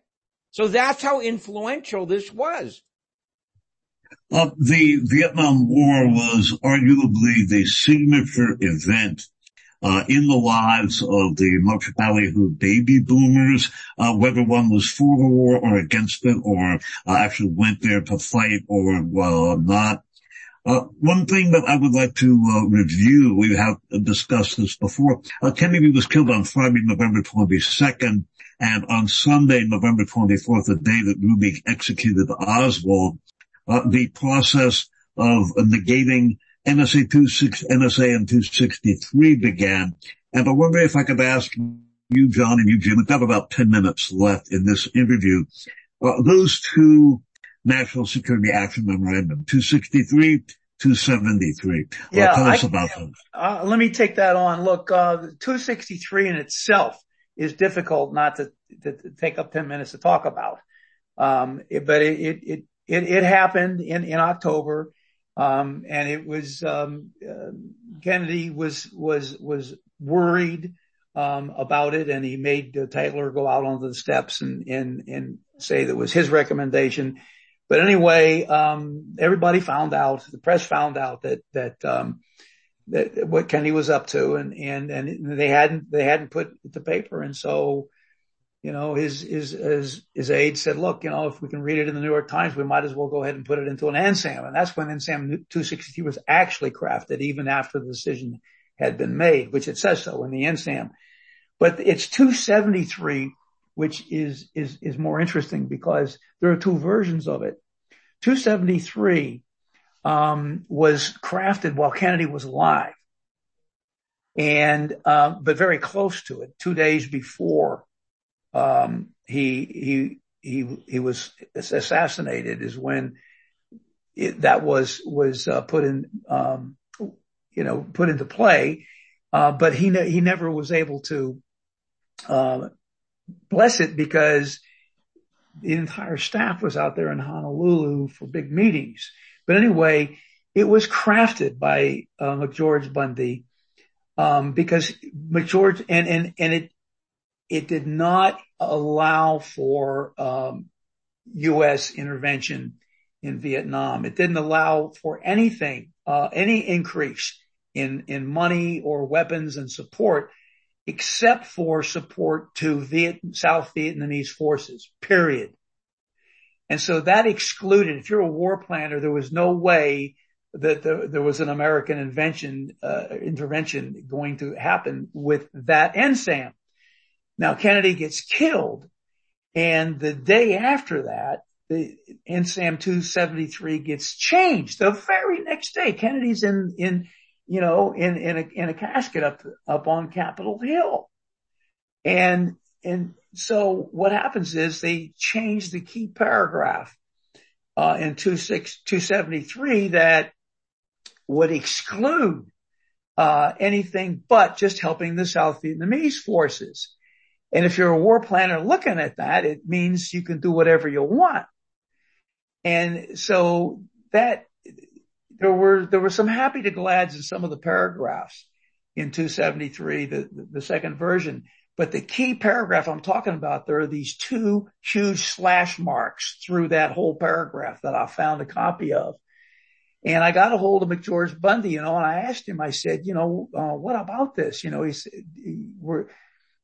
So that's how influential this was. Uh, the Vietnam War was arguably the signature event uh, in the lives of the most ballyhoo baby boomers, uh, whether one was for the war or against it, or uh, actually went there to fight or not. Uh, one thing that I would like to uh, review, we have discussed this before. Uh, Kennedy was killed on Friday, November 22nd, and on Sunday, November 24th, the day that Ruby executed Oswald, uh, the process of negating NSA 26, NSAM 263 began. And I wonder if I could ask you, John, and you, Jim, we've got about 10 minutes left in this interview. Uh, those two National Security Action Memorandum, 263, 273. Yeah, tell us I, about those. Uh, let me take that on. Look, uh, 263 in itself is difficult not to, to, to, take up 10 minutes to talk about. Um, it, but it, it, it, it, happened in, in October. Um, and it was, um, uh, Kennedy was, was, was worried, um, about it and he made uh, Taylor go out onto the steps and, and, and say that was his recommendation. But anyway, um, everybody found out, the press found out that, that, um, that what Kennedy was up to and, and, and they hadn't, they hadn't put it to paper. And so, you know, his, his, his, his aide said, look, you know, if we can read it in the New York Times, we might as well go ahead and put it into an NSAM. And that's when NSAM 263 was actually crafted, even after the decision had been made, which it says so in the NSAM. But it's 273 which is, is, is more interesting because there are two versions of it. 273, um, was crafted while Kennedy was alive and, uh, but very close to it, two days before, um, he, he, he, he was assassinated is when it, that was, was, uh, put in, um, you know, put into play. Uh, but he, ne- he never was able to, uh, bless it because the entire staff was out there in Honolulu for big meetings. But anyway, it was crafted by uh, McGeorge Bundy um, because McGeorge and and and it it did not allow for um, U.S. intervention in Vietnam. It didn't allow for anything, uh, any increase in in money or weapons and support except for support to Viet, South Vietnamese forces, period. And so that excluded, if you're a war planner, there was no way that there, there was an American invention, uh, intervention going to happen with that NSAM. Now Kennedy gets killed and the day after that, the NSAM 273 gets changed the very next day. Kennedy's in, in, you know, in, in a, in a casket up, up on Capitol Hill. And, and so what happens is they change the key paragraph, uh, in 273 that would exclude, uh, anything but just helping the South Vietnamese forces. And if you're a war planner looking at that, it means you can do whatever you want. And so that there were, there were some happy to glads in some of the paragraphs in 273, the, the second version. But the key paragraph I'm talking about, there are these two huge slash marks through that whole paragraph that I found a copy of. And I got a hold of McGeorge Bundy, you know, and I asked him, I said, you know, uh, what about this? You know, he said, were,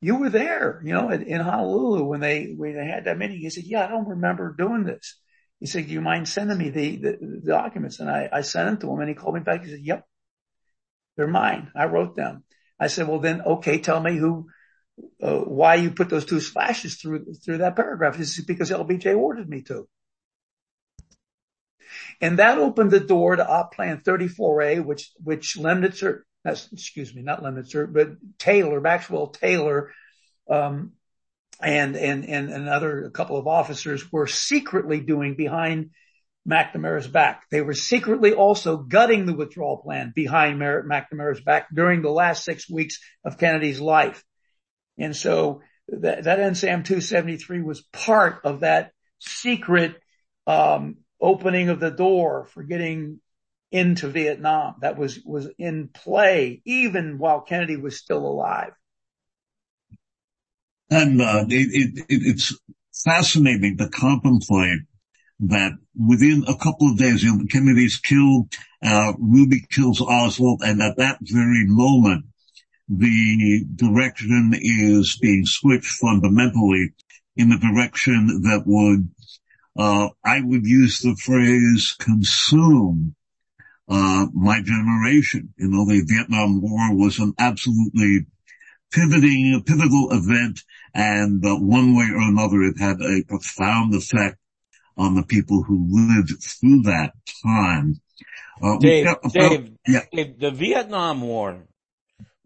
you were there, you know, in, in Honolulu when they, when they had that meeting. He said, yeah, I don't remember doing this. He said, do you mind sending me the, the, the documents? And I, I sent them to him and he called me back. He said, yep, they're mine. I wrote them. I said, well then, okay, tell me who, uh, why you put those two slashes through, through that paragraph. This is because LBJ ordered me to. And that opened the door to Op Plan 34A, which, which Lemnitzer, excuse me, not Lemnitzer, but Taylor, Maxwell Taylor, um, and, and, and another, a couple of officers were secretly doing behind McNamara's back. They were secretly also gutting the withdrawal plan behind McNamara's back during the last six weeks of Kennedy's life. And so that, that NSAM 273 was part of that secret, um, opening of the door for getting into Vietnam that was, was in play even while Kennedy was still alive. And, uh, it, it, it's fascinating to contemplate that within a couple of days, you know, Kennedy's killed, uh, Ruby kills Oswald, and at that very moment, the direction is being switched fundamentally in the direction that would, uh, I would use the phrase consume, uh, my generation. You know, the Vietnam War was an absolutely pivoting, pivotal event, and uh, one way or another, it had a profound effect on the people who lived through that time. Uh, Dave, Dave, yeah. Dave, the Vietnam War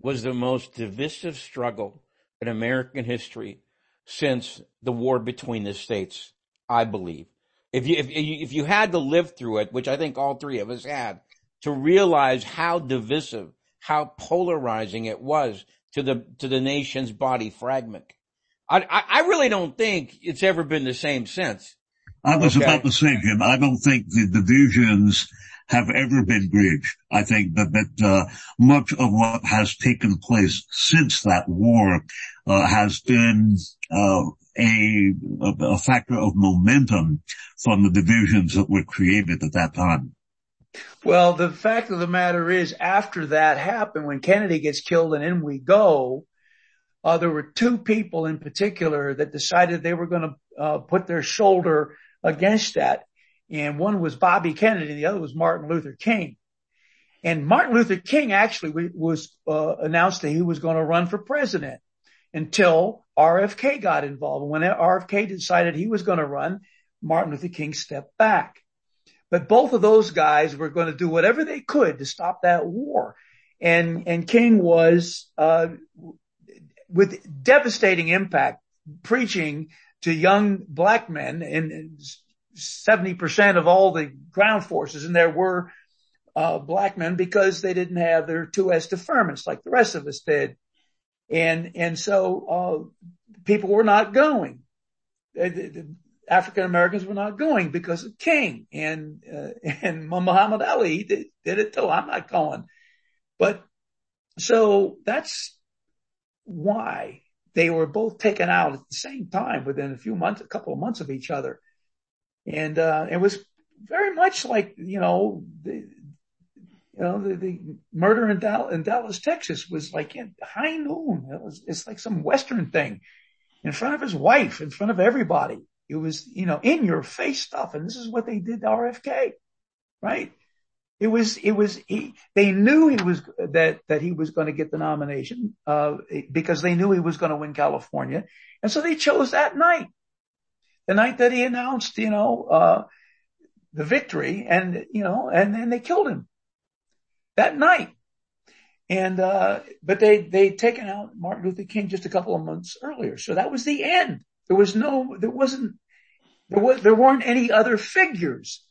was the most divisive struggle in American history since the war between the states, I believe. If you, if, if you had to live through it, which I think all three of us had, to realize how divisive, how polarizing it was to the, to the nation's body fragment. I, I, I really don't think it's ever been the same since. I was okay. about to say, Jim, I don't think the divisions have ever been bridged. I think that, that uh, much of what has taken place since that war uh, has been uh, a, a factor of momentum from the divisions that were created at that time. Well, the fact of the matter is, after that happened, when Kennedy gets killed and in we go, uh, there were two people in particular that decided they were going to uh, put their shoulder against that. And one was Bobby Kennedy, the other was Martin Luther King. And Martin Luther King actually was uh, announced that he was going to run for president until RFK got involved. And When RFK decided he was going to run, Martin Luther King stepped back. But both of those guys were going to do whatever they could to stop that war. And, and King was, uh, with devastating impact preaching to young black men and 70% of all the ground forces and there were uh, black men because they didn't have their 2S deferments like the rest of us did. And, and so, uh, people were not going. African Americans were not going because of King and, uh, and Muhammad Ali did, did it too. I'm not going. But so that's why they were both taken out at the same time within a few months, a couple of months of each other. And, uh, it was very much like, you know, the, you know, the, the murder in Dallas, in Dallas, Texas was like in high noon. It was, it's like some Western thing in front of his wife, in front of everybody. It was, you know, in your face stuff. And this is what they did to RFK, right? It was, it was, he, they knew he was, that, that he was going to get the nomination, uh, because they knew he was going to win California. And so they chose that night, the night that he announced, you know, uh, the victory and, you know, and then they killed him that night. And, uh, but they, they'd taken out Martin Luther King just a couple of months earlier. So that was the end. There was no, there wasn't, there was, there weren't any other figures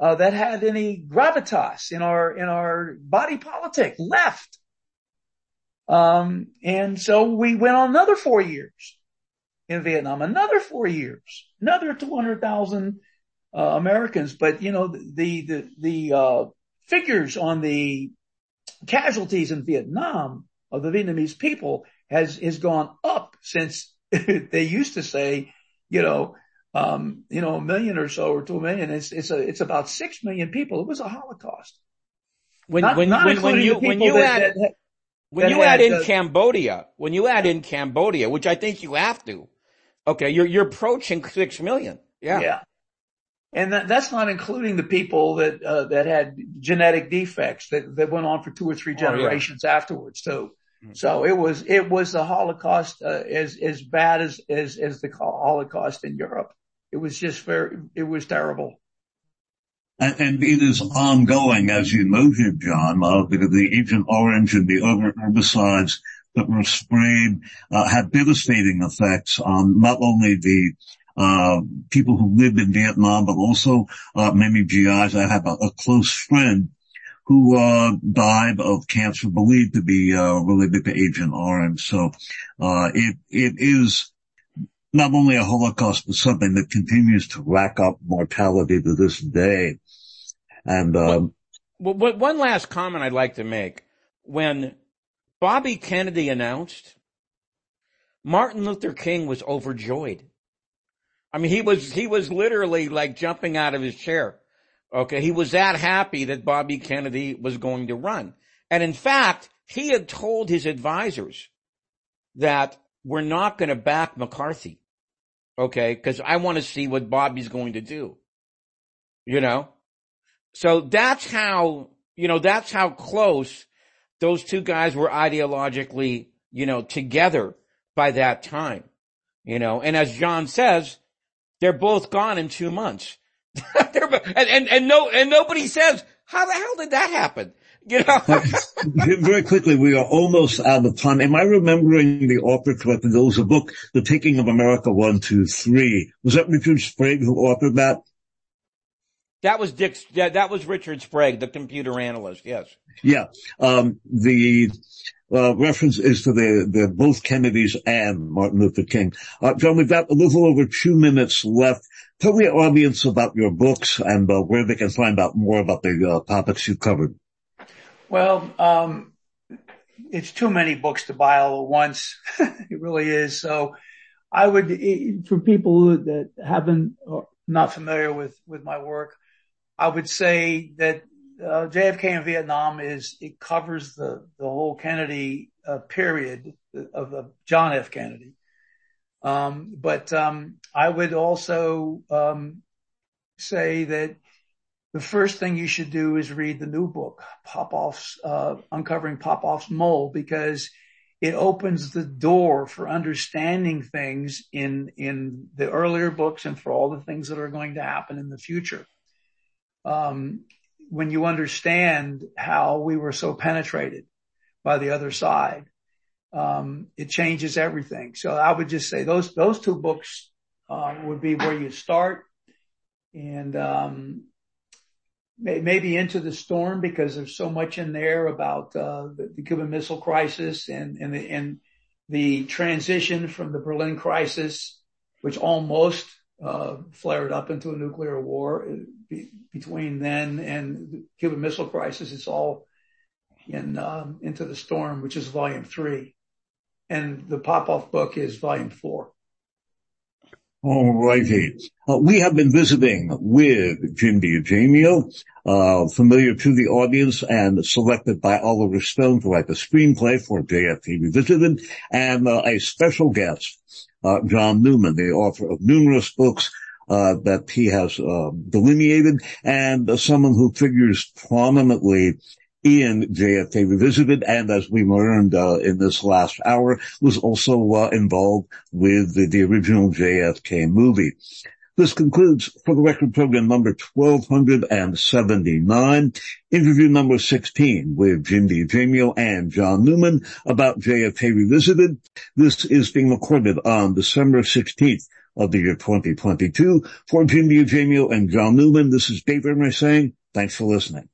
uh, that had any gravitas in our in our body politic left. Um, and so we went on another four years in Vietnam, another four years, another 200,000 uh, Americans. But you know, the, the, the, uh, figures on the casualties in Vietnam of the Vietnamese people has, has gone up since they used to say, you know, um, you know, a million or so or two million. It's, it's a, it's about six million people. It was a Holocaust. When, not, when, not when, when you, when you that, add, that, when you add in Cambodia, when you add in Cambodia, which I think you have to, okay, you're, you're approaching six million. Yeah. Yeah. And that, that's not including the people that, uh, that had genetic defects that, that went on for two or three generations oh, yeah. afterwards too. Mm-hmm. So it was, it was the Holocaust, uh, as, as bad as, as, as the Holocaust in Europe. It was just very, it was terrible. And, and it is ongoing, as you noted, John, uh, because the Agent Orange and the other herbicides that were sprayed uh, had devastating effects on not only the uh, people who lived in Vietnam, but also uh, many GIs. I have a, a close friend who uh, died of cancer believed to be uh, related to Agent Orange. So uh, it it is not only a Holocaust, but something that continues to rack up mortality to this day. And um, well, well, one last comment I'd like to make when Bobby Kennedy announced, Martin Luther King was overjoyed. I mean, he was, he was literally like jumping out of his chair. Okay. He was that happy that Bobby Kennedy was going to run. And in fact, he had told his advisors that we're not going to back McCarthy. Okay. Cause I want to see what Bobby's going to do. You know? So that's how, you know, that's how close those two guys were ideologically, you know, together by that time, you know, and as John says, they're both gone in two months. and, and, and no, and nobody says, how the hell did that happen? You know, very quickly, we are almost out of time. Am I remembering the author correctly? There was a book, The Taking of America One, Two, Three. Was that Richard Sprague who authored that? That was Dick. Yeah, that was Richard Sprague, the computer analyst. Yes. Yeah. Um, the uh, reference is to the, the both Kennedys and Martin Luther King. Uh, John, we've got a little over two minutes left. Tell the audience about your books and uh, where they can find out more about the uh, topics you covered. Well, um, it's too many books to buy all at once. it really is. So I would, for people that haven't or not familiar with, with my work, I would say that uh, JFK in Vietnam is it covers the the whole Kennedy uh, period of, of, John F. Kennedy. Um, but um, I would also um, say that the first thing you should do is read the new book, Popov's uh, Uncovering Popov's Mole, because it opens the door for understanding things in in the earlier books and for all the things that are going to happen in the future um, when you understand how we were so penetrated by the other side, um, it changes everything. So I would just say those those two books uh, would be where you start, and um, maybe into the storm because there's so much in there about uh, the, the, Cuban Missile Crisis and and the, and the transition from the Berlin Crisis, which almost uh, flared up into a nuclear war between then and the Cuban Missile Crisis. It's all in um, Into the Storm, which is volume three, and the Popov book is volume four. All righty. Uh, we have been visiting with Jim DiEugenio, uh, familiar to the audience and selected by Oliver Stone to write the screenplay for JFK Revisited, and uh, a special guest, uh, John Newman, the author of numerous books uh, that he has uh, delineated, and uh, someone who figures prominently in JFK Revisited, and as we learned uh, in this last hour, was also uh, involved with the, the original JFK movie. This concludes for the record program number 1279, interview number 16 with Jim DiEugenio and John Newman about JFK Revisited. This is being recorded on December 16th of the year 2022. For Jim DiEugenio and John Newman, this is Dave Emory saying thanks for listening.